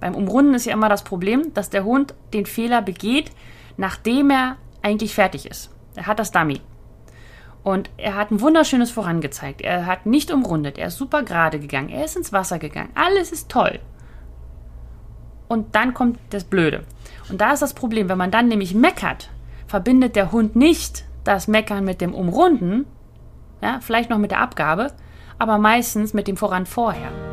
Beim Umrunden ist ja immer das Problem, dass der Hund den Fehler begeht, nachdem er eigentlich fertig ist. Er hat das Dummy. Und er hat ein wunderschönes vorangezeigt. Er hat nicht umrundet. Er ist super gerade gegangen. Er ist ins Wasser gegangen. Alles ist toll. Und dann kommt das Blöde. Und da ist das Problem, wenn man dann nämlich meckert, verbindet der Hund nicht das Meckern mit dem Umrunden, ja, vielleicht noch mit der Abgabe, aber meistens mit dem Voran vorher.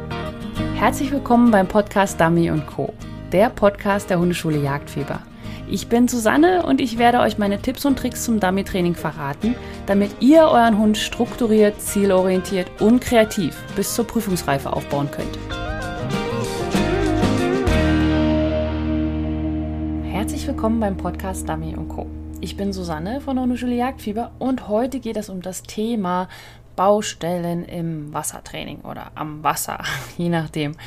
Herzlich willkommen beim Podcast Dummy Co., der Podcast der Hundeschule Jagdfieber. Ich bin Susanne und ich werde euch meine Tipps und Tricks zum Dummy-Training verraten, damit ihr euren Hund strukturiert, zielorientiert und kreativ bis zur Prüfungsreife aufbauen könnt. Herzlich willkommen beim Podcast Dummy Co. Ich bin Susanne von der Hundeschule Jagdfieber und heute geht es um das Thema Baustellen im Wassertraining oder am Wasser, je nachdem.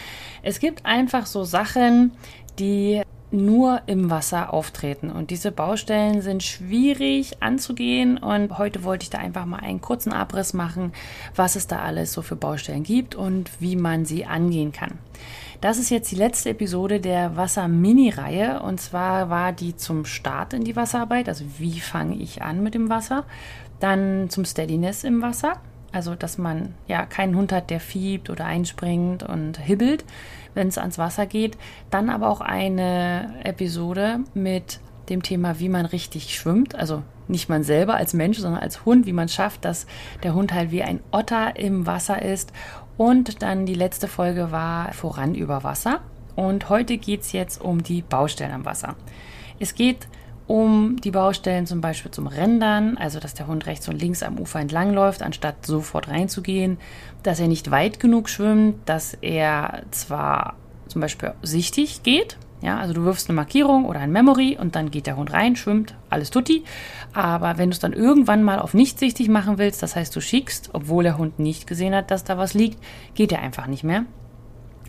Es gibt einfach so Sachen, die nur im Wasser auftreten. Und diese Baustellen sind schwierig anzugehen. Und heute wollte ich da einfach mal einen kurzen Abriss machen, was es da alles so für Baustellen gibt und wie man sie angehen kann. Das ist jetzt die letzte Episode der Wasser-Mini-Reihe. Und zwar war die zum Start in die Wasserarbeit. Also wie fange ich an mit dem Wasser? Dann zum Steadiness im Wasser. Also, dass man ja keinen Hund hat, der fiebt oder einspringt und hibbelt wenn es ans Wasser geht. Dann aber auch eine Episode mit dem Thema, wie man richtig schwimmt. Also nicht man selber als Mensch, sondern als Hund, wie man schafft, dass der Hund halt wie ein Otter im Wasser ist. Und dann die letzte Folge war voran über Wasser. Und heute geht es jetzt um die Baustellen am Wasser. Es geht um die Baustellen zum Beispiel zum Rändern, also dass der Hund rechts und links am Ufer entlangläuft, anstatt sofort reinzugehen, dass er nicht weit genug schwimmt, dass er zwar zum Beispiel sichtig geht, ja, also du wirfst eine Markierung oder ein Memory und dann geht der Hund rein, schwimmt, alles tutti. Aber wenn du es dann irgendwann mal auf nicht sichtig machen willst, das heißt du schickst, obwohl der Hund nicht gesehen hat, dass da was liegt, geht er einfach nicht mehr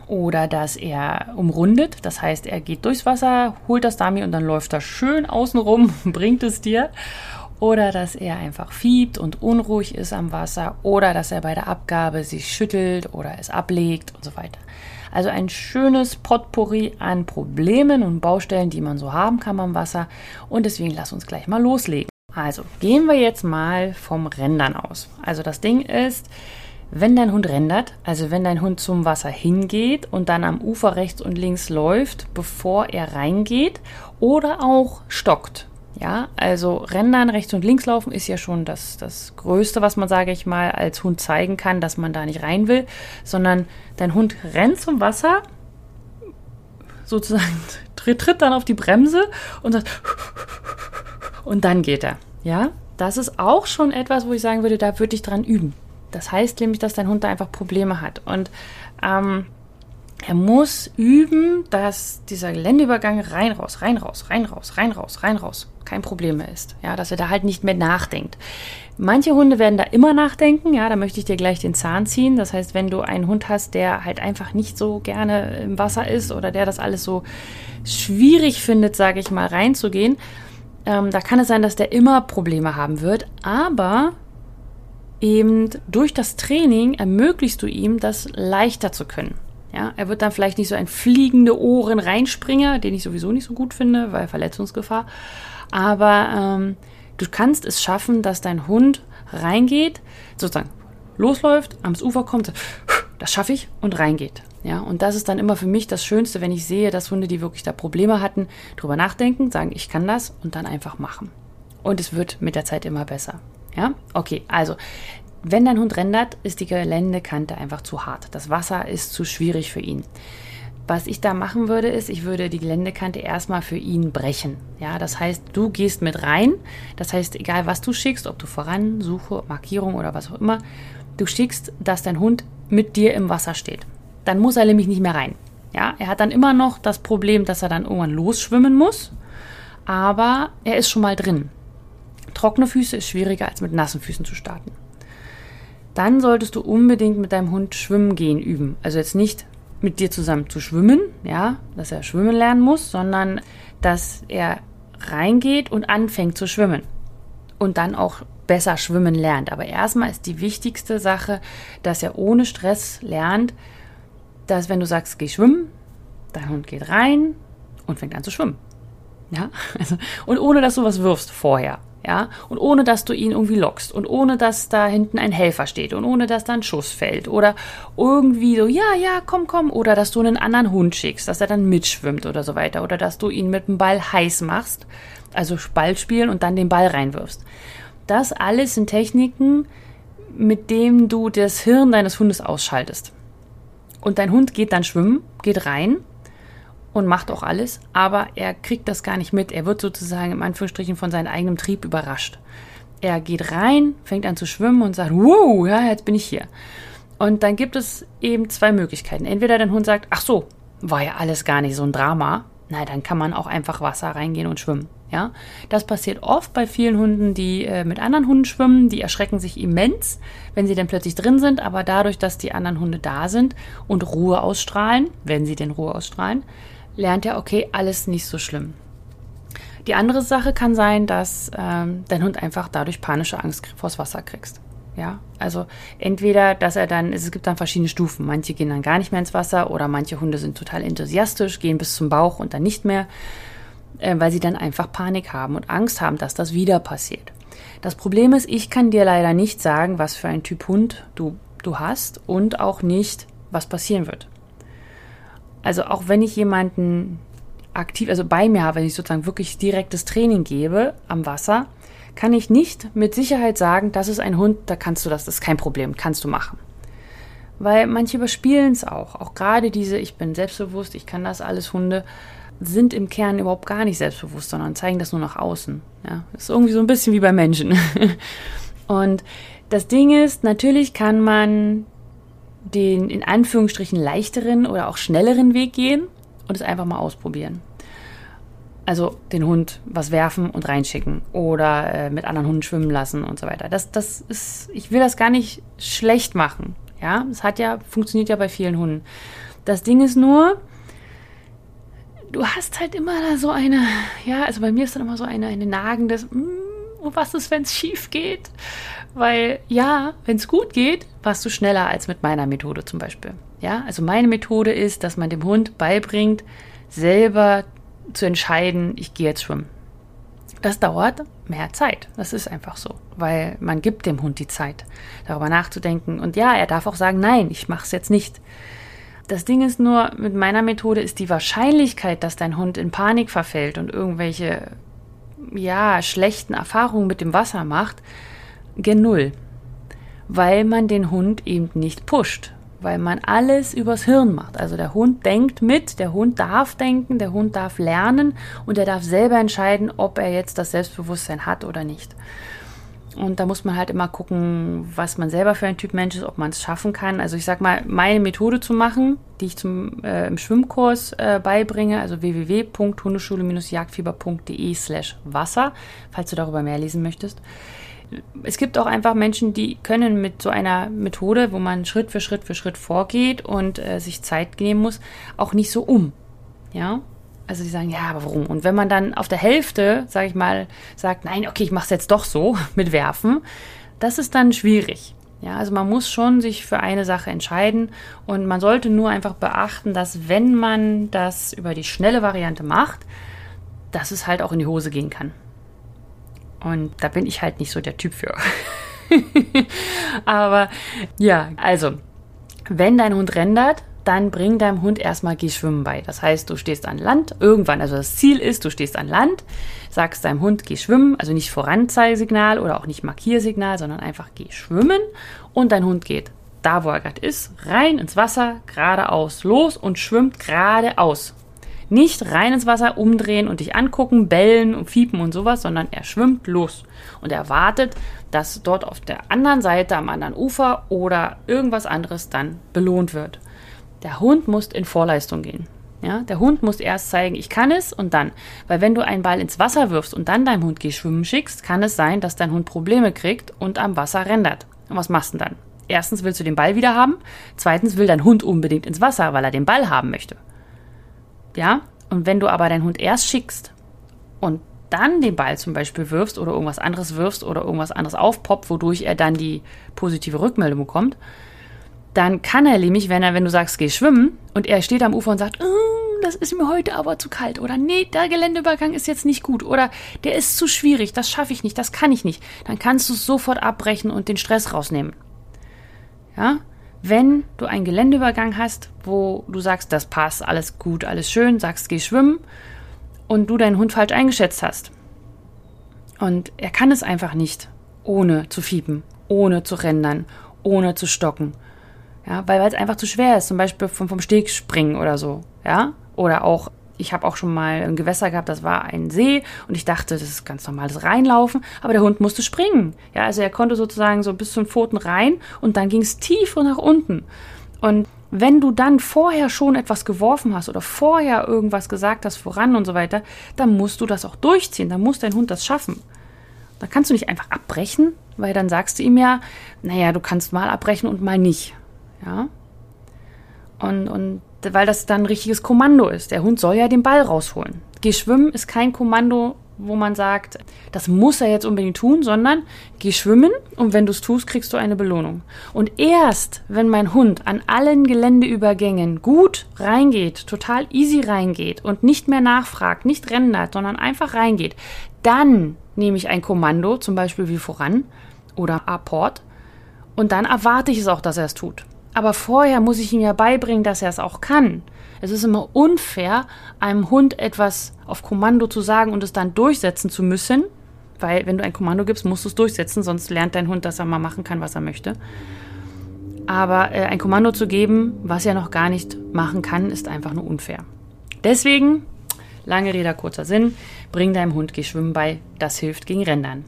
oder dass er umrundet, das heißt, er geht durchs Wasser, holt das Dummy und dann läuft er schön außenrum, bringt es dir. Oder dass er einfach fiebt und unruhig ist am Wasser oder dass er bei der Abgabe sich schüttelt oder es ablegt und so weiter. Also ein schönes Potpourri an Problemen und Baustellen, die man so haben kann am Wasser. Und deswegen lass uns gleich mal loslegen. Also gehen wir jetzt mal vom Rändern aus. Also das Ding ist, wenn dein Hund rendert, also wenn dein Hund zum Wasser hingeht und dann am Ufer rechts und links läuft, bevor er reingeht oder auch stockt. Ja, also rendern, rechts und links laufen ist ja schon das, das Größte, was man, sage ich mal, als Hund zeigen kann, dass man da nicht rein will, sondern dein Hund rennt zum Wasser, sozusagen tritt, tritt dann auf die Bremse und sagt, und dann geht er. Ja, das ist auch schon etwas, wo ich sagen würde, da würde ich dran üben. Das heißt nämlich, dass dein Hund da einfach Probleme hat. Und ähm, er muss üben, dass dieser Geländeübergang rein, raus, rein, raus, rein, raus, rein, raus, rein, raus kein Problem mehr ist. Ja, dass er da halt nicht mehr nachdenkt. Manche Hunde werden da immer nachdenken. Ja, da möchte ich dir gleich den Zahn ziehen. Das heißt, wenn du einen Hund hast, der halt einfach nicht so gerne im Wasser ist oder der das alles so schwierig findet, sage ich mal, reinzugehen, ähm, da kann es sein, dass der immer Probleme haben wird. Aber eben durch das Training ermöglichst du ihm, das leichter zu können. Ja, er wird dann vielleicht nicht so ein fliegende Ohren reinspringer, den ich sowieso nicht so gut finde, weil Verletzungsgefahr. Aber ähm, du kannst es schaffen, dass dein Hund reingeht, sozusagen losläuft, ans Ufer kommt, das schaffe ich und reingeht. Ja, und das ist dann immer für mich das Schönste, wenn ich sehe, dass Hunde, die wirklich da Probleme hatten, drüber nachdenken, sagen, ich kann das und dann einfach machen. Und es wird mit der Zeit immer besser. Ja, okay, also wenn dein Hund rendert, ist die Geländekante einfach zu hart. Das Wasser ist zu schwierig für ihn. Was ich da machen würde, ist, ich würde die Geländekante erstmal für ihn brechen. Ja, das heißt, du gehst mit rein. Das heißt, egal was du schickst, ob du voran, Suche, Markierung oder was auch immer, du schickst, dass dein Hund mit dir im Wasser steht. Dann muss er nämlich nicht mehr rein. Ja, er hat dann immer noch das Problem, dass er dann irgendwann losschwimmen muss, aber er ist schon mal drin. Trockene Füße ist schwieriger als mit nassen Füßen zu starten. Dann solltest du unbedingt mit deinem Hund schwimmen gehen üben. Also jetzt nicht mit dir zusammen zu schwimmen, ja, dass er schwimmen lernen muss, sondern dass er reingeht und anfängt zu schwimmen und dann auch besser schwimmen lernt. Aber erstmal ist die wichtigste Sache, dass er ohne Stress lernt, dass wenn du sagst, geh schwimmen, Dein Hund geht rein und fängt an zu schwimmen. Ja, also, und ohne dass du was wirfst vorher. Ja, und ohne dass du ihn irgendwie lockst und ohne dass da hinten ein Helfer steht und ohne dass da ein Schuss fällt oder irgendwie so, ja, ja, komm, komm, oder dass du einen anderen Hund schickst, dass er dann mitschwimmt oder so weiter oder dass du ihn mit dem Ball heiß machst, also Ball spielen und dann den Ball reinwirfst. Das alles sind Techniken, mit denen du das Hirn deines Hundes ausschaltest. Und dein Hund geht dann schwimmen, geht rein und macht auch alles, aber er kriegt das gar nicht mit. Er wird sozusagen im Anführungsstrichen von seinem eigenen Trieb überrascht. Er geht rein, fängt an zu schwimmen und sagt, wow, ja, jetzt bin ich hier. Und dann gibt es eben zwei Möglichkeiten. Entweder dein Hund sagt, ach so, war ja alles gar nicht so ein Drama. Na, dann kann man auch einfach Wasser reingehen und schwimmen. Ja, das passiert oft bei vielen Hunden, die äh, mit anderen Hunden schwimmen. Die erschrecken sich immens, wenn sie dann plötzlich drin sind. Aber dadurch, dass die anderen Hunde da sind und Ruhe ausstrahlen, wenn sie denn Ruhe ausstrahlen, lernt er, okay, alles nicht so schlimm. Die andere Sache kann sein, dass ähm, dein Hund einfach dadurch panische Angst vors Wasser kriegst. Ja, also entweder, dass er dann, es gibt dann verschiedene Stufen. Manche gehen dann gar nicht mehr ins Wasser oder manche Hunde sind total enthusiastisch, gehen bis zum Bauch und dann nicht mehr, äh, weil sie dann einfach Panik haben und Angst haben, dass das wieder passiert. Das Problem ist, ich kann dir leider nicht sagen, was für ein Typ Hund du, du hast und auch nicht, was passieren wird. Also auch wenn ich jemanden aktiv, also bei mir habe, wenn ich sozusagen wirklich direktes Training gebe am Wasser, kann ich nicht mit Sicherheit sagen, das ist ein Hund, da kannst du das, das ist kein Problem, kannst du machen. Weil manche überspielen es auch. Auch gerade diese, ich bin selbstbewusst, ich kann das alles Hunde, sind im Kern überhaupt gar nicht selbstbewusst, sondern zeigen das nur nach außen. Ja, ist irgendwie so ein bisschen wie bei Menschen. Und das Ding ist, natürlich kann man den in Anführungsstrichen leichteren oder auch schnelleren Weg gehen und es einfach mal ausprobieren. Also den Hund was werfen und reinschicken oder äh, mit anderen Hunden schwimmen lassen und so weiter. Das, das ist, ich will das gar nicht schlecht machen. Ja, es hat ja, funktioniert ja bei vielen Hunden. Das Ding ist nur, du hast halt immer da so eine, ja, also bei mir ist dann immer so eine, eine nagendes, mm, was ist, wenn es schief geht? Weil ja, wenn es gut geht, warst du schneller als mit meiner Methode zum Beispiel. Ja, also meine Methode ist, dass man dem Hund beibringt, selber zu entscheiden, ich gehe jetzt schwimmen. Das dauert mehr Zeit. Das ist einfach so, weil man gibt dem Hund die Zeit, darüber nachzudenken. Und ja, er darf auch sagen, nein, ich mache es jetzt nicht. Das Ding ist nur, mit meiner Methode ist die Wahrscheinlichkeit, dass dein Hund in Panik verfällt und irgendwelche ja, schlechten Erfahrungen mit dem Wasser macht, gen Null. Weil man den Hund eben nicht pusht. Weil man alles übers Hirn macht. Also der Hund denkt mit, der Hund darf denken, der Hund darf lernen und er darf selber entscheiden, ob er jetzt das Selbstbewusstsein hat oder nicht. Und da muss man halt immer gucken, was man selber für ein Typ Mensch ist, ob man es schaffen kann. Also ich sag mal, meine Methode zu machen, die ich zum, äh, im Schwimmkurs äh, beibringe, also www.hundeschule-jagdfieber.de slash Wasser, falls du darüber mehr lesen möchtest. Es gibt auch einfach Menschen, die können mit so einer Methode, wo man Schritt für Schritt für Schritt vorgeht und äh, sich Zeit nehmen muss, auch nicht so um. Ja, also die sagen, ja, aber warum? Und wenn man dann auf der Hälfte, sage ich mal, sagt, nein, okay, ich mache es jetzt doch so mit Werfen, das ist dann schwierig. Ja, also man muss schon sich für eine Sache entscheiden und man sollte nur einfach beachten, dass wenn man das über die schnelle Variante macht, dass es halt auch in die Hose gehen kann. Und da bin ich halt nicht so der Typ für. Aber ja, also, wenn dein Hund rendert, dann bring deinem Hund erstmal Geh schwimmen bei. Das heißt, du stehst an Land, irgendwann, also das Ziel ist, du stehst an Land, sagst deinem Hund Geh schwimmen, also nicht Voranzeigsignal oder auch nicht Markiersignal, sondern einfach Geh schwimmen und dein Hund geht da, wo er gerade ist, rein ins Wasser, geradeaus, los und schwimmt geradeaus. Nicht rein ins Wasser umdrehen und dich angucken, bellen und fiepen und sowas, sondern er schwimmt los und er wartet, dass dort auf der anderen Seite am anderen Ufer oder irgendwas anderes dann belohnt wird. Der Hund muss in Vorleistung gehen. Ja, der Hund muss erst zeigen, ich kann es und dann. Weil wenn du einen Ball ins Wasser wirfst und dann deinem Hund geh schwimmen schickst, kann es sein, dass dein Hund Probleme kriegt und am Wasser rendert. Und was machst du dann? Erstens willst du den Ball wieder haben. Zweitens will dein Hund unbedingt ins Wasser, weil er den Ball haben möchte. Ja? Und wenn du aber deinen Hund erst schickst und dann den Ball zum Beispiel wirfst oder irgendwas anderes wirfst oder irgendwas anderes aufpoppt, wodurch er dann die positive Rückmeldung bekommt, dann kann er nämlich, wenn er, wenn du sagst, geh schwimmen und er steht am Ufer und sagt, oh, das ist mir heute aber zu kalt. Oder nee, der Geländeübergang ist jetzt nicht gut. Oder der ist zu schwierig, das schaffe ich nicht, das kann ich nicht. Dann kannst du es sofort abbrechen und den Stress rausnehmen. Ja? Wenn du einen Geländeübergang hast, wo du sagst, das passt, alles gut, alles schön, sagst, geh schwimmen und du deinen Hund falsch eingeschätzt hast. Und er kann es einfach nicht, ohne zu fiepen, ohne zu rendern, ohne zu stocken. Ja, weil es einfach zu schwer ist, zum Beispiel vom, vom Steg springen oder so. Ja, oder auch, ich habe auch schon mal ein Gewässer gehabt, das war ein See und ich dachte, das ist ganz normales Reinlaufen, aber der Hund musste springen. Ja, also er konnte sozusagen so bis zu den Pfoten rein und dann ging es tief nach unten. Und wenn du dann vorher schon etwas geworfen hast oder vorher irgendwas gesagt hast voran und so weiter, dann musst du das auch durchziehen, dann muss dein Hund das schaffen. Da kannst du nicht einfach abbrechen, weil dann sagst du ihm ja, naja, du kannst mal abbrechen und mal nicht. Ja. Und, und weil das dann ein richtiges Kommando ist. Der Hund soll ja den Ball rausholen. Geh schwimmen ist kein Kommando, wo man sagt, das muss er jetzt unbedingt tun, sondern geh schwimmen und wenn du es tust, kriegst du eine Belohnung. Und erst, wenn mein Hund an allen Geländeübergängen gut reingeht, total easy reingeht und nicht mehr nachfragt, nicht rendert, sondern einfach reingeht, dann nehme ich ein Kommando, zum Beispiel wie voran oder Apport, und dann erwarte ich es auch, dass er es tut. Aber vorher muss ich ihm ja beibringen, dass er es auch kann. Es ist immer unfair, einem Hund etwas auf Kommando zu sagen und es dann durchsetzen zu müssen, weil wenn du ein Kommando gibst, musst du es durchsetzen, sonst lernt dein Hund, dass er mal machen kann, was er möchte. Aber äh, ein Kommando zu geben, was er noch gar nicht machen kann, ist einfach nur unfair. Deswegen, lange Rede, kurzer Sinn, bring deinem Hund Geschwimmen bei, das hilft gegen Rändern.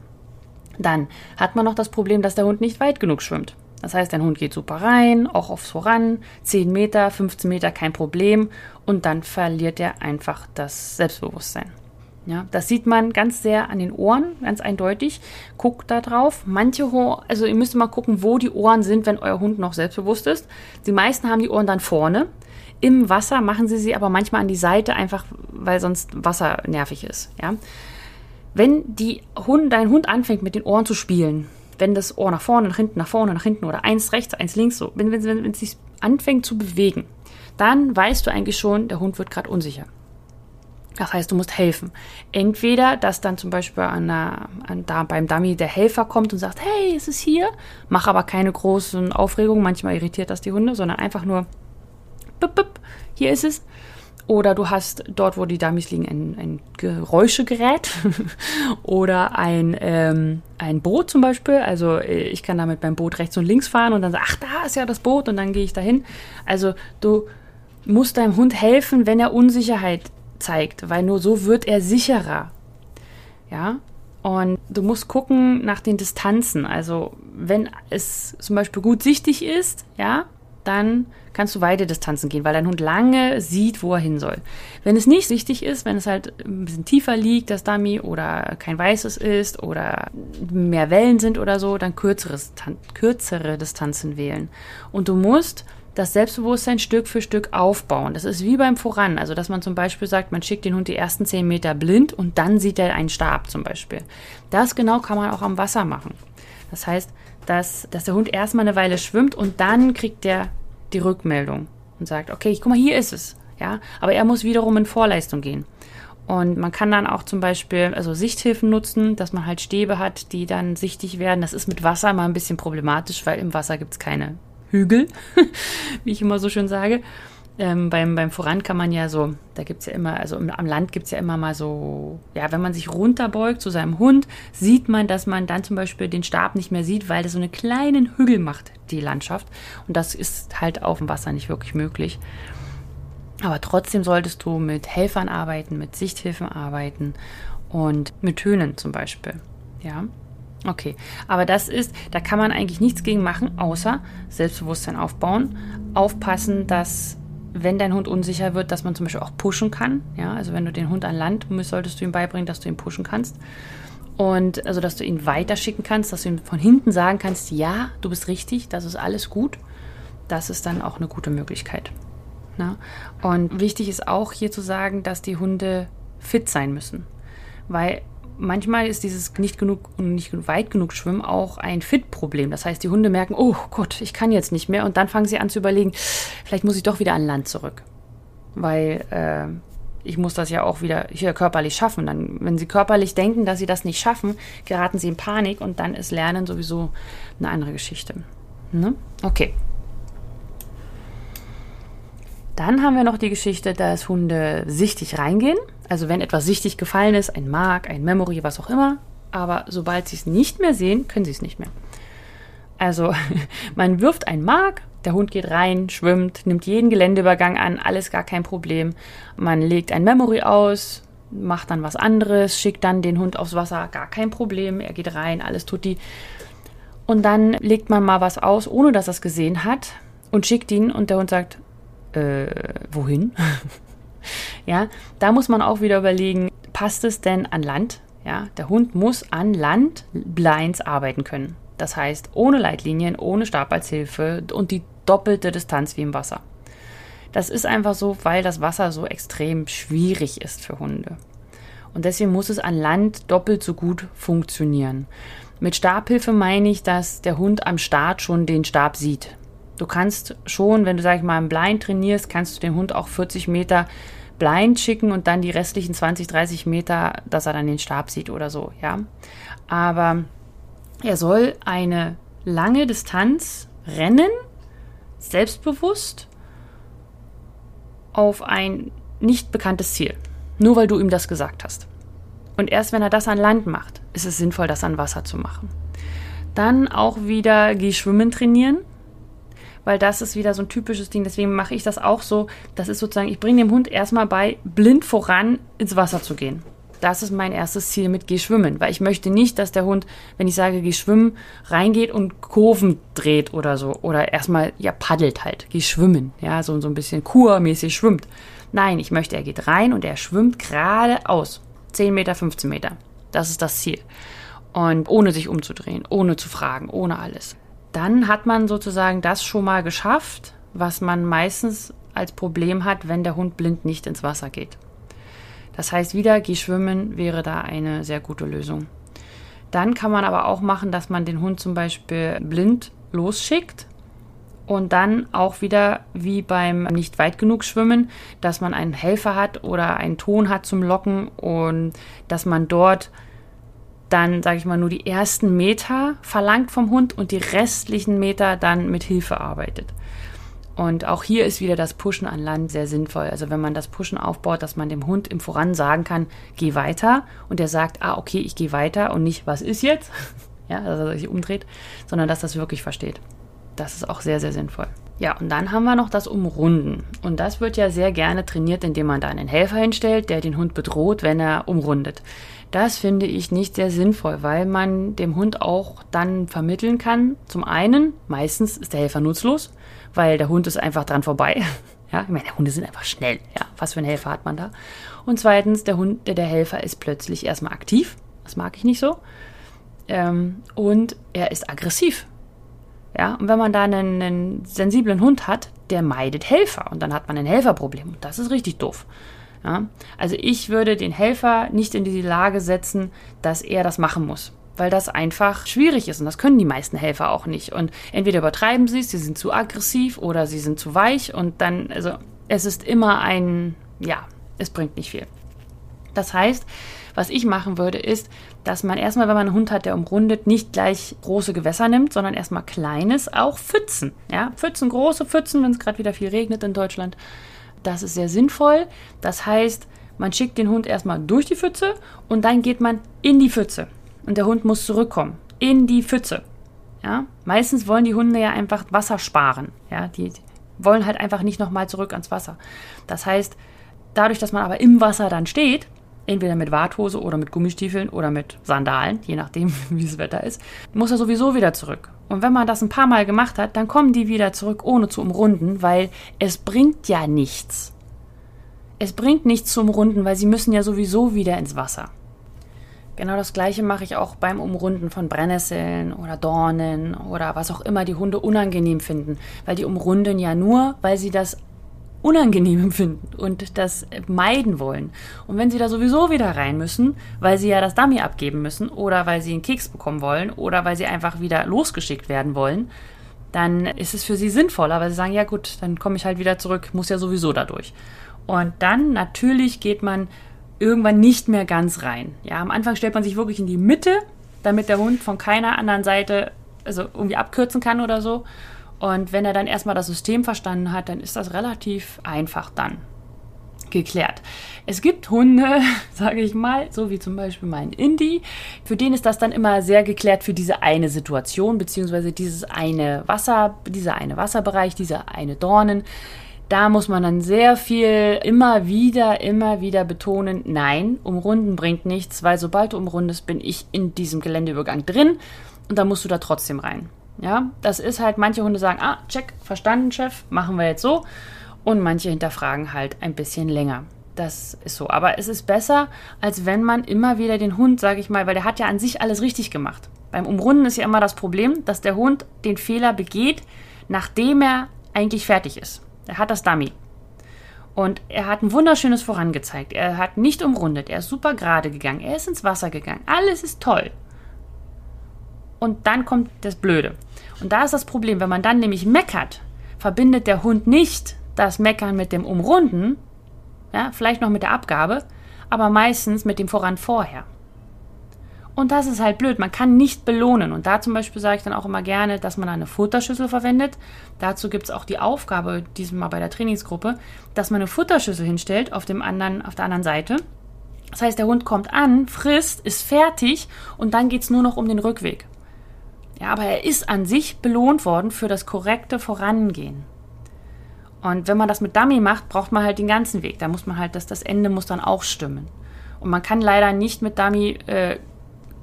Dann hat man noch das Problem, dass der Hund nicht weit genug schwimmt. Das heißt, dein Hund geht super rein, auch aufs Voran, 10 Meter, 15 Meter, kein Problem. Und dann verliert er einfach das Selbstbewusstsein. Ja, das sieht man ganz sehr an den Ohren, ganz eindeutig. Guckt da drauf. Manche, also ihr müsst mal gucken, wo die Ohren sind, wenn euer Hund noch selbstbewusst ist. Die meisten haben die Ohren dann vorne. Im Wasser machen sie sie aber manchmal an die Seite, einfach weil sonst Wasser nervig ist. Ja, wenn die Hund, dein Hund anfängt mit den Ohren zu spielen, wenn das Ohr nach vorne, nach hinten, nach vorne, nach hinten oder eins rechts, eins links, so, wenn, wenn, wenn, es sich anfängt zu bewegen, dann weißt du eigentlich schon, der Hund wird gerade unsicher. Das heißt, du musst helfen. Entweder, dass dann zum Beispiel an der, an, da beim Dummy der Helfer kommt und sagt, hey, es ist hier, mach aber keine großen Aufregungen, manchmal irritiert das die Hunde, sondern einfach nur, bip, bip, hier ist es. Oder du hast dort, wo die Dummies liegen, ein, ein Geräuschegerät oder ein, ähm, ein Boot zum Beispiel. Also äh, ich kann damit beim Boot rechts und links fahren und dann sage, ach, da ist ja das Boot und dann gehe ich dahin. Also du musst deinem Hund helfen, wenn er Unsicherheit zeigt, weil nur so wird er sicherer. Ja, und du musst gucken nach den Distanzen. Also wenn es zum Beispiel gut sichtig ist, ja, dann kannst du weite Distanzen gehen, weil dein Hund lange sieht, wo er hin soll. Wenn es nicht wichtig ist, wenn es halt ein bisschen tiefer liegt, das Dummy, oder kein weißes ist, oder mehr Wellen sind oder so, dann kürzere, kürzere Distanzen wählen. Und du musst das Selbstbewusstsein Stück für Stück aufbauen. Das ist wie beim Voran. Also, dass man zum Beispiel sagt, man schickt den Hund die ersten zehn Meter blind und dann sieht er einen Stab zum Beispiel. Das genau kann man auch am Wasser machen. Das heißt, dass, dass der Hund erstmal eine Weile schwimmt und dann kriegt der die Rückmeldung und sagt, okay, guck mal, hier ist es. Ja, aber er muss wiederum in Vorleistung gehen. Und man kann dann auch zum Beispiel also Sichthilfen nutzen, dass man halt Stäbe hat, die dann sichtig werden. Das ist mit Wasser mal ein bisschen problematisch, weil im Wasser gibt es keine Hügel, wie ich immer so schön sage. Ähm, beim, beim Voran kann man ja so, da gibt es ja immer, also im, am Land gibt es ja immer mal so, ja, wenn man sich runterbeugt zu seinem Hund, sieht man, dass man dann zum Beispiel den Stab nicht mehr sieht, weil das so einen kleinen Hügel macht, die Landschaft. Und das ist halt auf dem Wasser nicht wirklich möglich. Aber trotzdem solltest du mit Helfern arbeiten, mit Sichthilfen arbeiten und mit Tönen zum Beispiel. Ja. Okay, aber das ist, da kann man eigentlich nichts gegen machen, außer Selbstbewusstsein aufbauen, aufpassen, dass wenn dein Hund unsicher wird, dass man zum Beispiel auch pushen kann. Ja, also wenn du den Hund an Land musst, solltest du ihm beibringen, dass du ihn pushen kannst. Und also, dass du ihn weiterschicken kannst, dass du ihm von hinten sagen kannst, ja, du bist richtig, das ist alles gut. Das ist dann auch eine gute Möglichkeit. Na? Und wichtig ist auch hier zu sagen, dass die Hunde fit sein müssen. Weil manchmal ist dieses nicht genug und nicht weit genug Schwimmen auch ein Fit-Problem. Das heißt, die Hunde merken, oh Gott, ich kann jetzt nicht mehr und dann fangen sie an zu überlegen, vielleicht muss ich doch wieder an Land zurück. weil äh, ich muss das ja auch wieder hier körperlich schaffen. Dann, wenn sie körperlich denken, dass sie das nicht schaffen, geraten sie in Panik und dann ist Lernen sowieso eine andere Geschichte. Ne? Okay. Dann haben wir noch die Geschichte, dass Hunde sichtig reingehen. Also wenn etwas sichtig gefallen ist, ein Mark, ein Memory, was auch immer. Aber sobald sie es nicht mehr sehen, können sie es nicht mehr. Also man wirft ein Mark, der Hund geht rein, schwimmt, nimmt jeden Geländeübergang an, alles gar kein Problem. Man legt ein Memory aus, macht dann was anderes, schickt dann den Hund aufs Wasser, gar kein Problem. Er geht rein, alles tut die. Und dann legt man mal was aus, ohne dass er es gesehen hat, und schickt ihn und der Hund sagt, äh, wohin? ja, da muss man auch wieder überlegen, passt es denn an Land? Ja, der Hund muss an Land Blinds arbeiten können. Das heißt, ohne Leitlinien, ohne Stab als Hilfe und die doppelte Distanz wie im Wasser. Das ist einfach so, weil das Wasser so extrem schwierig ist für Hunde. Und deswegen muss es an Land doppelt so gut funktionieren. Mit Stabhilfe meine ich, dass der Hund am Start schon den Stab sieht. Du kannst schon, wenn du, sag ich mal, im Blind trainierst, kannst du den Hund auch 40 Meter blind schicken und dann die restlichen 20, 30 Meter, dass er dann den Stab sieht oder so, ja. Aber er soll eine lange Distanz rennen, selbstbewusst auf ein nicht bekanntes Ziel. Nur weil du ihm das gesagt hast. Und erst wenn er das an Land macht, ist es sinnvoll, das an Wasser zu machen. Dann auch wieder geh schwimmen trainieren weil das ist wieder so ein typisches Ding. Deswegen mache ich das auch so. Das ist sozusagen, ich bringe dem Hund erstmal bei, blind voran ins Wasser zu gehen. Das ist mein erstes Ziel mit Geh schwimmen, weil ich möchte nicht, dass der Hund, wenn ich sage Geh schwimmen, reingeht und Kurven dreht oder so. Oder erstmal, ja, paddelt halt. Geh schwimmen. Ja, so, so ein bisschen kurmäßig schwimmt. Nein, ich möchte, er geht rein und er schwimmt geradeaus. 10 Meter, 15 Meter. Das ist das Ziel. Und ohne sich umzudrehen, ohne zu fragen, ohne alles dann hat man sozusagen das schon mal geschafft, was man meistens als Problem hat, wenn der Hund blind nicht ins Wasser geht. Das heißt, wieder geh schwimmen wäre da eine sehr gute Lösung. Dann kann man aber auch machen, dass man den Hund zum Beispiel blind losschickt und dann auch wieder wie beim nicht weit genug schwimmen, dass man einen Helfer hat oder einen Ton hat zum Locken und dass man dort dann, sage ich mal, nur die ersten Meter verlangt vom Hund und die restlichen Meter dann mit Hilfe arbeitet. Und auch hier ist wieder das Pushen an Land sehr sinnvoll. Also wenn man das Pushen aufbaut, dass man dem Hund im Voran sagen kann, geh weiter und der sagt, ah, okay, ich gehe weiter und nicht, was ist jetzt? ja, dass er sich umdreht, sondern dass das wirklich versteht. Das ist auch sehr, sehr sinnvoll. Ja, und dann haben wir noch das Umrunden. Und das wird ja sehr gerne trainiert, indem man da einen Helfer hinstellt, der den Hund bedroht, wenn er umrundet. Das finde ich nicht sehr sinnvoll, weil man dem Hund auch dann vermitteln kann. Zum einen, meistens ist der Helfer nutzlos, weil der Hund ist einfach dran vorbei. Ja, ich meine, Hunde sind einfach schnell. Ja, was für einen Helfer hat man da? Und zweitens, der Hund, der, der Helfer ist plötzlich erstmal aktiv. Das mag ich nicht so. Ähm, und er ist aggressiv. Ja, und wenn man da einen, einen sensiblen Hund hat, der meidet Helfer und dann hat man ein Helferproblem. Und das ist richtig doof. Ja? Also ich würde den Helfer nicht in die Lage setzen, dass er das machen muss. Weil das einfach schwierig ist und das können die meisten Helfer auch nicht. Und entweder übertreiben sie es, sie sind zu aggressiv oder sie sind zu weich und dann, also es ist immer ein, ja, es bringt nicht viel. Das heißt, was ich machen würde, ist, dass man erstmal, wenn man einen Hund hat, der umrundet, nicht gleich große Gewässer nimmt, sondern erstmal kleines, auch Pfützen. Ja, Pfützen, große Pfützen, wenn es gerade wieder viel regnet in Deutschland. Das ist sehr sinnvoll. Das heißt, man schickt den Hund erstmal durch die Pfütze und dann geht man in die Pfütze. Und der Hund muss zurückkommen. In die Pfütze. Ja? Meistens wollen die Hunde ja einfach Wasser sparen. Ja? Die wollen halt einfach nicht nochmal zurück ans Wasser. Das heißt, dadurch, dass man aber im Wasser dann steht, entweder mit Warthose oder mit Gummistiefeln oder mit Sandalen, je nachdem, wie das Wetter ist, muss er sowieso wieder zurück. Und wenn man das ein paar Mal gemacht hat, dann kommen die wieder zurück, ohne zu umrunden, weil es bringt ja nichts. Es bringt nichts zum Umrunden, weil sie müssen ja sowieso wieder ins Wasser. Genau das gleiche mache ich auch beim Umrunden von Brennnesseln oder Dornen oder was auch immer die Hunde unangenehm finden, weil die umrunden ja nur, weil sie das unangenehm empfinden und das meiden wollen. Und wenn sie da sowieso wieder rein müssen, weil sie ja das Dummy abgeben müssen oder weil sie einen Keks bekommen wollen oder weil sie einfach wieder losgeschickt werden wollen, dann ist es für sie sinnvoller, weil sie sagen, ja gut, dann komme ich halt wieder zurück, muss ja sowieso dadurch. Und dann natürlich geht man irgendwann nicht mehr ganz rein. Ja, am Anfang stellt man sich wirklich in die Mitte, damit der Hund von keiner anderen Seite also irgendwie abkürzen kann oder so. Und wenn er dann erstmal das System verstanden hat, dann ist das relativ einfach dann geklärt. Es gibt Hunde, sage ich mal, so wie zum Beispiel mein Indie, für den ist das dann immer sehr geklärt für diese eine Situation, beziehungsweise dieses eine Wasser, dieser eine Wasserbereich, diese eine Dornen. Da muss man dann sehr viel immer wieder, immer wieder betonen, nein, umrunden bringt nichts, weil sobald du umrundest, bin ich in diesem Geländeübergang drin und dann musst du da trotzdem rein. Ja, das ist halt, manche Hunde sagen, ah, check, verstanden, Chef, machen wir jetzt so. Und manche hinterfragen halt ein bisschen länger. Das ist so. Aber es ist besser, als wenn man immer wieder den Hund, sage ich mal, weil der hat ja an sich alles richtig gemacht. Beim Umrunden ist ja immer das Problem, dass der Hund den Fehler begeht, nachdem er eigentlich fertig ist. Er hat das Dummy. Und er hat ein wunderschönes vorangezeigt. Er hat nicht umrundet. Er ist super gerade gegangen. Er ist ins Wasser gegangen. Alles ist toll. Und dann kommt das Blöde. Und da ist das Problem, wenn man dann nämlich meckert, verbindet der Hund nicht das Meckern mit dem Umrunden, ja, vielleicht noch mit der Abgabe, aber meistens mit dem Voran vorher. Und das ist halt blöd. Man kann nicht belohnen. Und da zum Beispiel sage ich dann auch immer gerne, dass man eine Futterschüssel verwendet. Dazu gibt es auch die Aufgabe, diesmal bei der Trainingsgruppe, dass man eine Futterschüssel hinstellt auf, dem anderen, auf der anderen Seite. Das heißt, der Hund kommt an, frisst, ist fertig und dann geht es nur noch um den Rückweg. Ja, aber er ist an sich belohnt worden für das korrekte Vorangehen. Und wenn man das mit Dummy macht, braucht man halt den ganzen Weg. Da muss man halt, dass das Ende muss dann auch stimmen. Und man kann leider nicht mit Dummy äh,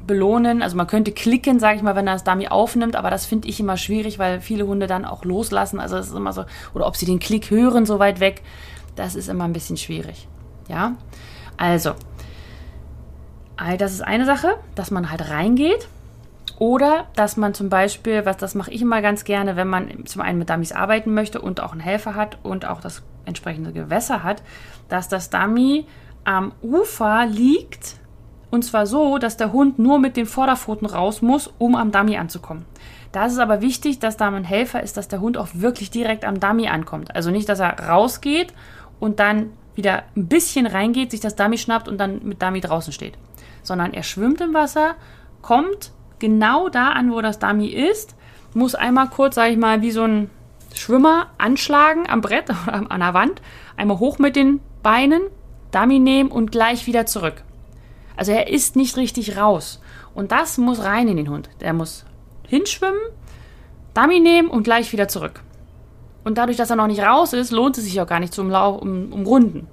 belohnen. Also man könnte klicken, sage ich mal, wenn er das Dummy aufnimmt, aber das finde ich immer schwierig, weil viele Hunde dann auch loslassen. Also es ist immer so, oder ob sie den Klick hören so weit weg, das ist immer ein bisschen schwierig. Ja, also, das ist eine Sache, dass man halt reingeht oder dass man zum Beispiel, was das mache ich immer ganz gerne, wenn man zum einen mit Dummies arbeiten möchte und auch einen Helfer hat und auch das entsprechende Gewässer hat, dass das Dummy am Ufer liegt und zwar so, dass der Hund nur mit den Vorderpfoten raus muss, um am Dummy anzukommen. Da ist es aber wichtig, dass da ein Helfer ist, dass der Hund auch wirklich direkt am Dummy ankommt. Also nicht, dass er rausgeht und dann wieder ein bisschen reingeht, sich das Dummy schnappt und dann mit Dummy draußen steht. Sondern er schwimmt im Wasser, kommt genau da an, wo das Dummy ist, muss einmal kurz, sage ich mal, wie so ein Schwimmer anschlagen am Brett oder an der Wand, einmal hoch mit den Beinen, Dummy nehmen und gleich wieder zurück. Also er ist nicht richtig raus. Und das muss rein in den Hund. Der muss hinschwimmen, Dummy nehmen und gleich wieder zurück. Und dadurch, dass er noch nicht raus ist, lohnt es sich auch gar nicht zum Lau um, umrunden.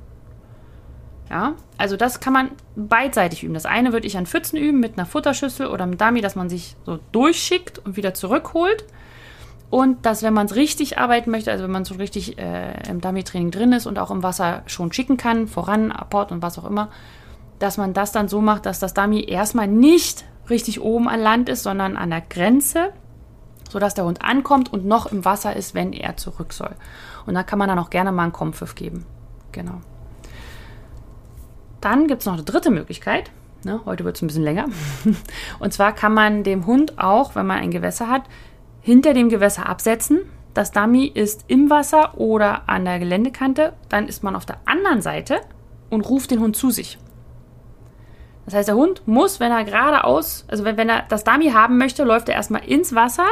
Ja, also das kann man beidseitig üben. Das eine würde ich an Pfützen üben mit einer Futterschüssel oder einem Dummy, dass man sich so durchschickt und wieder zurückholt. Und dass, wenn man es richtig arbeiten möchte, also wenn man so richtig äh, im Dummy-Training drin ist und auch im Wasser schon schicken kann, voran, Apport und was auch immer, dass man das dann so macht, dass das Dummy erstmal nicht richtig oben an Land ist, sondern an der Grenze, sodass der Hund ankommt und noch im Wasser ist, wenn er zurück soll. Und da kann man dann auch gerne mal einen Kompfiff geben. Genau. Dann gibt es noch eine dritte Möglichkeit. Ne, heute wird es ein bisschen länger. Und zwar kann man dem Hund auch, wenn man ein Gewässer hat, hinter dem Gewässer absetzen. Das Dummy ist im Wasser oder an der Geländekante. Dann ist man auf der anderen Seite und ruft den Hund zu sich. Das heißt, der Hund muss, wenn er geradeaus, also wenn, wenn er das Dummy haben möchte, läuft er erstmal ins Wasser,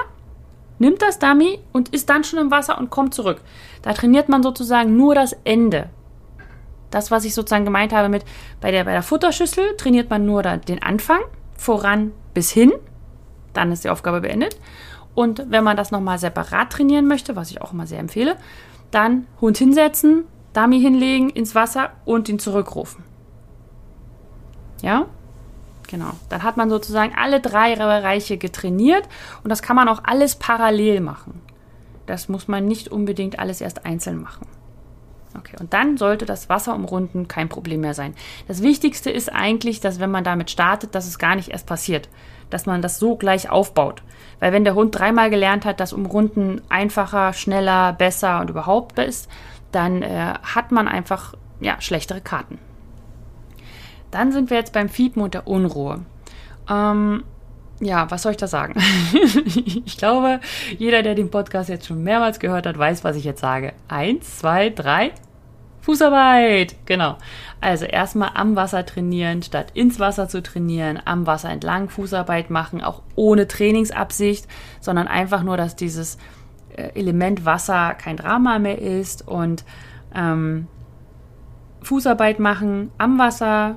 nimmt das Dummy und ist dann schon im Wasser und kommt zurück. Da trainiert man sozusagen nur das Ende. Das, was ich sozusagen gemeint habe mit bei der, bei der Futterschüssel, trainiert man nur den Anfang, voran bis hin. Dann ist die Aufgabe beendet. Und wenn man das nochmal separat trainieren möchte, was ich auch immer sehr empfehle, dann Hund hinsetzen, Dummy hinlegen ins Wasser und ihn zurückrufen. Ja? Genau. Dann hat man sozusagen alle drei Bereiche getrainiert und das kann man auch alles parallel machen. Das muss man nicht unbedingt alles erst einzeln machen. Okay, und dann sollte das Wasser umrunden kein Problem mehr sein. Das Wichtigste ist eigentlich, dass wenn man damit startet, dass es gar nicht erst passiert. Dass man das so gleich aufbaut. Weil wenn der Hund dreimal gelernt hat, dass Umrunden einfacher, schneller, besser und überhaupt ist, dann äh, hat man einfach ja, schlechtere Karten. Dann sind wir jetzt beim Fiepen und der Unruhe. Ähm, ja, was soll ich da sagen? ich glaube, jeder, der den Podcast jetzt schon mehrmals gehört hat, weiß, was ich jetzt sage. Eins, zwei, drei, Fußarbeit, genau. Also erstmal am Wasser trainieren, statt ins Wasser zu trainieren, am Wasser entlang Fußarbeit machen, auch ohne Trainingsabsicht, sondern einfach nur, dass dieses äh, Element Wasser kein Drama mehr ist und ähm, Fußarbeit machen am Wasser,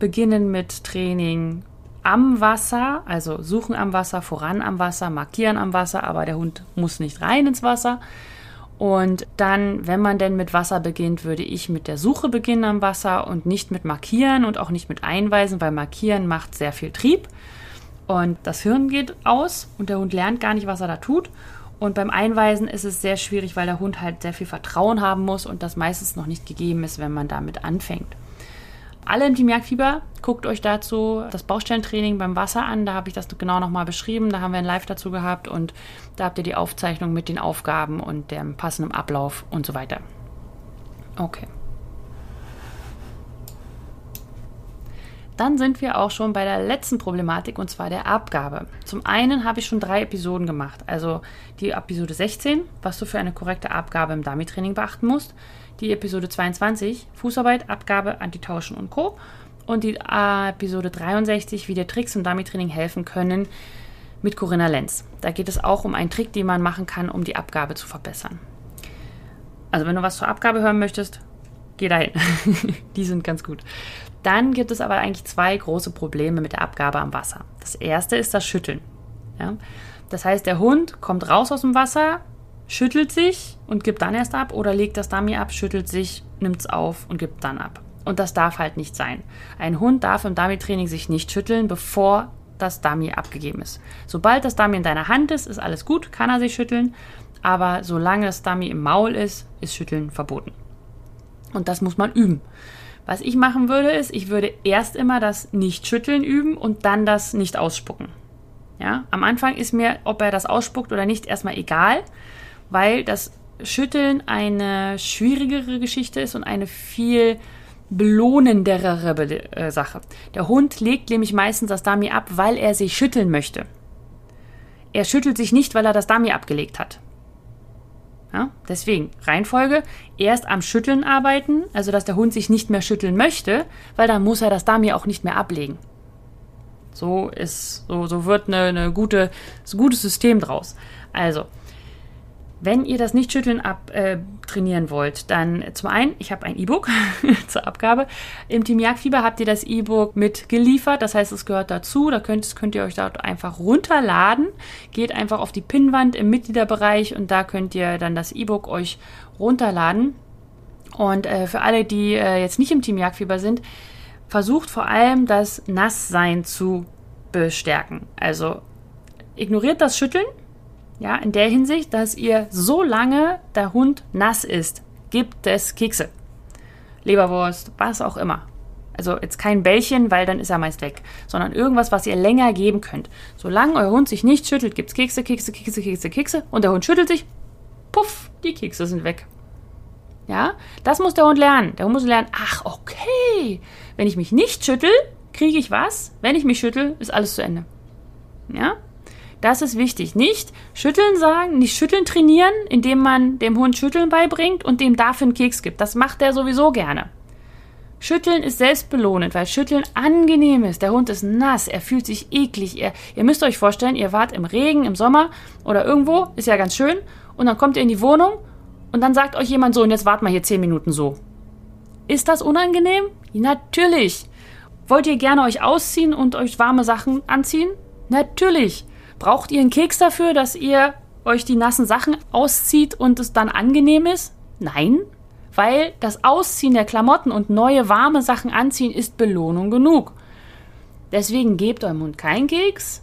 beginnen mit Training am Wasser, also suchen am Wasser, voran am Wasser, markieren am Wasser, aber der Hund muss nicht rein ins Wasser. Und dann, wenn man denn mit Wasser beginnt, würde ich mit der Suche beginnen am Wasser und nicht mit Markieren und auch nicht mit Einweisen, weil Markieren macht sehr viel Trieb und das Hirn geht aus und der Hund lernt gar nicht, was er da tut. Und beim Einweisen ist es sehr schwierig, weil der Hund halt sehr viel Vertrauen haben muss und das meistens noch nicht gegeben ist, wenn man damit anfängt. Alle im Team Jagdfieber, guckt euch dazu das Baustellentraining beim Wasser an. Da habe ich das genau nochmal beschrieben. Da haben wir ein Live dazu gehabt und da habt ihr die Aufzeichnung mit den Aufgaben und dem passenden Ablauf und so weiter. Okay. Dann sind wir auch schon bei der letzten Problematik und zwar der Abgabe. Zum einen habe ich schon drei Episoden gemacht. Also die Episode 16, was du für eine korrekte Abgabe im Dummy-Training beachten musst die Episode 22, Fußarbeit, Abgabe, Antitauschen und Co. Und die äh, Episode 63, wie dir Tricks im Dummy-Training helfen können, mit Corinna Lenz. Da geht es auch um einen Trick, den man machen kann, um die Abgabe zu verbessern. Also wenn du was zur Abgabe hören möchtest, geh dahin. die sind ganz gut. Dann gibt es aber eigentlich zwei große Probleme mit der Abgabe am Wasser. Das erste ist das Schütteln. Ja? Das heißt, der Hund kommt raus aus dem Wasser, schüttelt sich und gibt dann erst ab oder legt das Dummy ab, schüttelt sich, nimmt es auf und gibt dann ab. Und das darf halt nicht sein. Ein Hund darf im Dummy-Training sich nicht schütteln, bevor das Dummy abgegeben ist. Sobald das Dummy in deiner Hand ist, ist alles gut, kann er sich schütteln. Aber solange das Dummy im Maul ist, ist Schütteln verboten. Und das muss man üben. Was ich machen würde, ist, ich würde erst immer das Nicht-Schütteln üben und dann das Nicht-Ausspucken. Ja, am Anfang ist mir, ob er das ausspuckt oder nicht, erstmal egal weil das Schütteln eine schwierigere Geschichte ist und eine viel belohnendere äh, Sache. Der Hund legt nämlich meistens das Dummy ab, weil er sich schütteln möchte. Er schüttelt sich nicht, weil er das Dummy abgelegt hat. Ja, deswegen, Reihenfolge, erst am Schütteln arbeiten, also dass der Hund sich nicht mehr schütteln möchte, weil dann muss er das Dummy auch nicht mehr ablegen. So ist, so, so wird eine, eine gute, ein gutes System draus. Also, wenn ihr das Nicht-Schütteln abtrainieren äh, wollt, dann zum einen, ich habe ein E-Book zur Abgabe. Im Team Jagdfieber habt ihr das E-Book mitgeliefert, das heißt, es gehört dazu. Da könnt, könnt ihr euch dort einfach runterladen. Geht einfach auf die Pinnwand im Mitgliederbereich und da könnt ihr dann das E-Book euch runterladen. Und äh, für alle, die äh, jetzt nicht im Team Jagdfieber sind, versucht vor allem das Nasssein zu bestärken. Also ignoriert das Schütteln ja, in der Hinsicht, dass ihr so lange der Hund nass ist, gibt es Kekse. Leberwurst, was auch immer. Also jetzt kein Bällchen, weil dann ist er meist weg, sondern irgendwas, was ihr länger geben könnt. Solange euer Hund sich nicht schüttelt, gibt es Kekse, Kekse, Kekse, Kekse, Kekse und der Hund schüttelt sich, puff, die Kekse sind weg. Ja, das muss der Hund lernen. Der Hund muss lernen, ach, okay, wenn ich mich nicht schüttel, kriege ich was. Wenn ich mich schüttel, ist alles zu Ende. Ja, das ist wichtig. Nicht schütteln sagen, nicht schütteln trainieren, indem man dem Hund Schütteln beibringt und dem dafür einen Keks gibt. Das macht er sowieso gerne. Schütteln ist selbstbelohnend, weil Schütteln angenehm ist. Der Hund ist nass, er fühlt sich eklig. Ihr, ihr müsst euch vorstellen, ihr wart im Regen, im Sommer oder irgendwo, ist ja ganz schön, und dann kommt ihr in die Wohnung und dann sagt euch jemand so, und jetzt wart mal hier zehn Minuten so. Ist das unangenehm? Natürlich. Wollt ihr gerne euch ausziehen und euch warme Sachen anziehen? Natürlich. Braucht ihr einen Keks dafür, dass ihr euch die nassen Sachen auszieht und es dann angenehm ist? Nein, weil das Ausziehen der Klamotten und neue warme Sachen anziehen ist Belohnung genug. Deswegen gebt eurem Hund keinen Keks,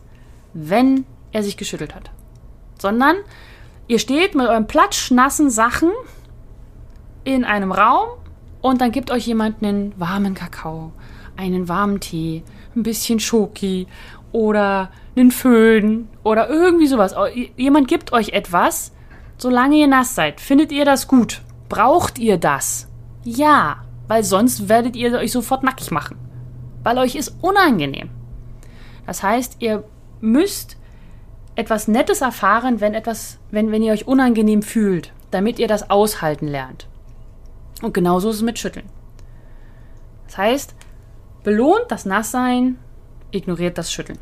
wenn er sich geschüttelt hat, sondern ihr steht mit euren platschnassen Sachen in einem Raum und dann gibt euch jemand einen warmen Kakao, einen warmen Tee, ein bisschen Schoki oder einen Föhn oder irgendwie sowas. Jemand gibt euch etwas, solange ihr nass seid. Findet ihr das gut? Braucht ihr das? Ja, weil sonst werdet ihr euch sofort nackig machen. Weil euch ist unangenehm. Das heißt, ihr müsst etwas Nettes erfahren, wenn etwas, wenn, wenn ihr euch unangenehm fühlt, damit ihr das aushalten lernt. Und genauso ist es mit Schütteln. Das heißt, belohnt das Nasssein, ignoriert das Schütteln.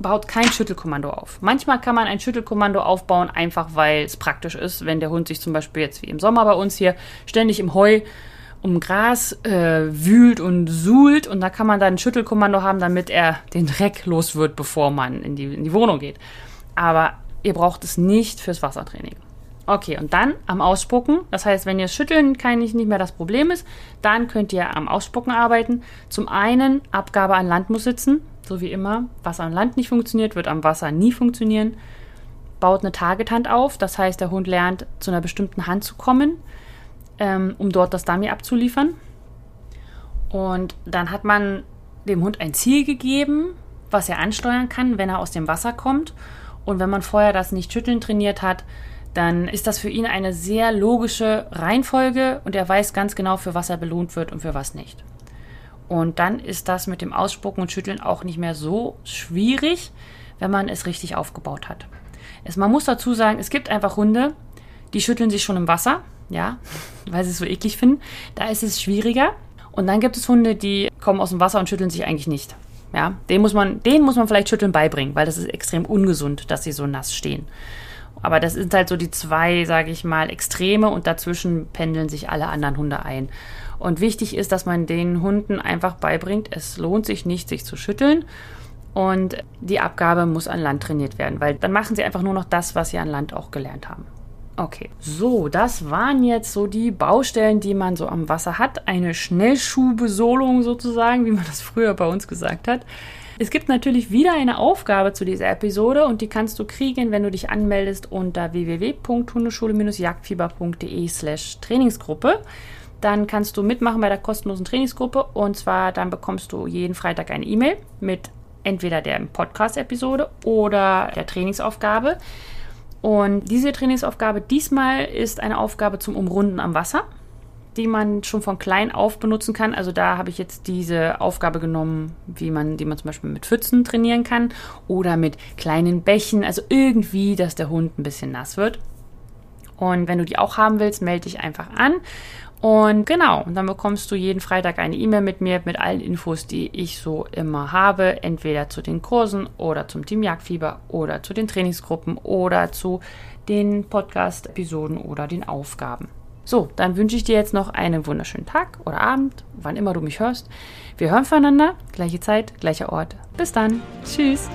Baut kein Schüttelkommando auf. Manchmal kann man ein Schüttelkommando aufbauen, einfach weil es praktisch ist, wenn der Hund sich zum Beispiel jetzt wie im Sommer bei uns hier ständig im Heu um Gras äh, wühlt und suhlt und da kann man dann ein Schüttelkommando haben, damit er den Dreck los wird, bevor man in die, in die Wohnung geht. Aber ihr braucht es nicht fürs Wassertraining. Okay, und dann am Ausspucken. Das heißt, wenn ihr Schütteln kein, nicht mehr das Problem ist, dann könnt ihr am Ausspucken arbeiten. Zum einen, Abgabe an Land muss sitzen, so wie immer. Was am Land nicht funktioniert, wird am Wasser nie funktionieren. Baut eine Target-Hand auf, das heißt, der Hund lernt, zu einer bestimmten Hand zu kommen, ähm, um dort das Dummy abzuliefern. Und dann hat man dem Hund ein Ziel gegeben, was er ansteuern kann, wenn er aus dem Wasser kommt. Und wenn man vorher das nicht schütteln trainiert hat, dann ist das für ihn eine sehr logische Reihenfolge und er weiß ganz genau, für was er belohnt wird und für was nicht. Und dann ist das mit dem Ausspucken und Schütteln auch nicht mehr so schwierig, wenn man es richtig aufgebaut hat. Es, man muss dazu sagen, es gibt einfach Hunde, die schütteln sich schon im Wasser, ja, weil sie es so eklig finden. Da ist es schwieriger. Und dann gibt es Hunde, die kommen aus dem Wasser und schütteln sich eigentlich nicht. Ja, den muss man, den muss man vielleicht Schütteln beibringen, weil das ist extrem ungesund, dass sie so nass stehen. Aber das sind halt so die zwei, sage ich mal, Extreme und dazwischen pendeln sich alle anderen Hunde ein. Und wichtig ist, dass man den Hunden einfach beibringt, es lohnt sich nicht, sich zu schütteln. Und die Abgabe muss an Land trainiert werden, weil dann machen sie einfach nur noch das, was sie an Land auch gelernt haben. Okay, so, das waren jetzt so die Baustellen, die man so am Wasser hat. Eine Schnellschuhbesolung sozusagen, wie man das früher bei uns gesagt hat. Es gibt natürlich wieder eine Aufgabe zu dieser Episode und die kannst du kriegen, wenn du dich anmeldest unter www.hundeschule-jagdfieber.de slash Trainingsgruppe. Dann kannst du mitmachen bei der kostenlosen Trainingsgruppe und zwar dann bekommst du jeden Freitag eine E-Mail mit entweder der Podcast-Episode oder der Trainingsaufgabe. Und diese Trainingsaufgabe diesmal ist eine Aufgabe zum Umrunden am Wasser die man schon von klein auf benutzen kann. Also da habe ich jetzt diese Aufgabe genommen, wie man, die man zum Beispiel mit Pfützen trainieren kann oder mit kleinen Bächen. Also irgendwie, dass der Hund ein bisschen nass wird. Und wenn du die auch haben willst, melde dich einfach an. Und genau, dann bekommst du jeden Freitag eine E-Mail mit mir mit allen Infos, die ich so immer habe, entweder zu den Kursen oder zum Team Jagdfieber oder zu den Trainingsgruppen oder zu den Podcast-Episoden oder den Aufgaben. So, dann wünsche ich dir jetzt noch einen wunderschönen Tag oder Abend, wann immer du mich hörst. Wir hören voneinander, gleiche Zeit, gleicher Ort. Bis dann. Tschüss.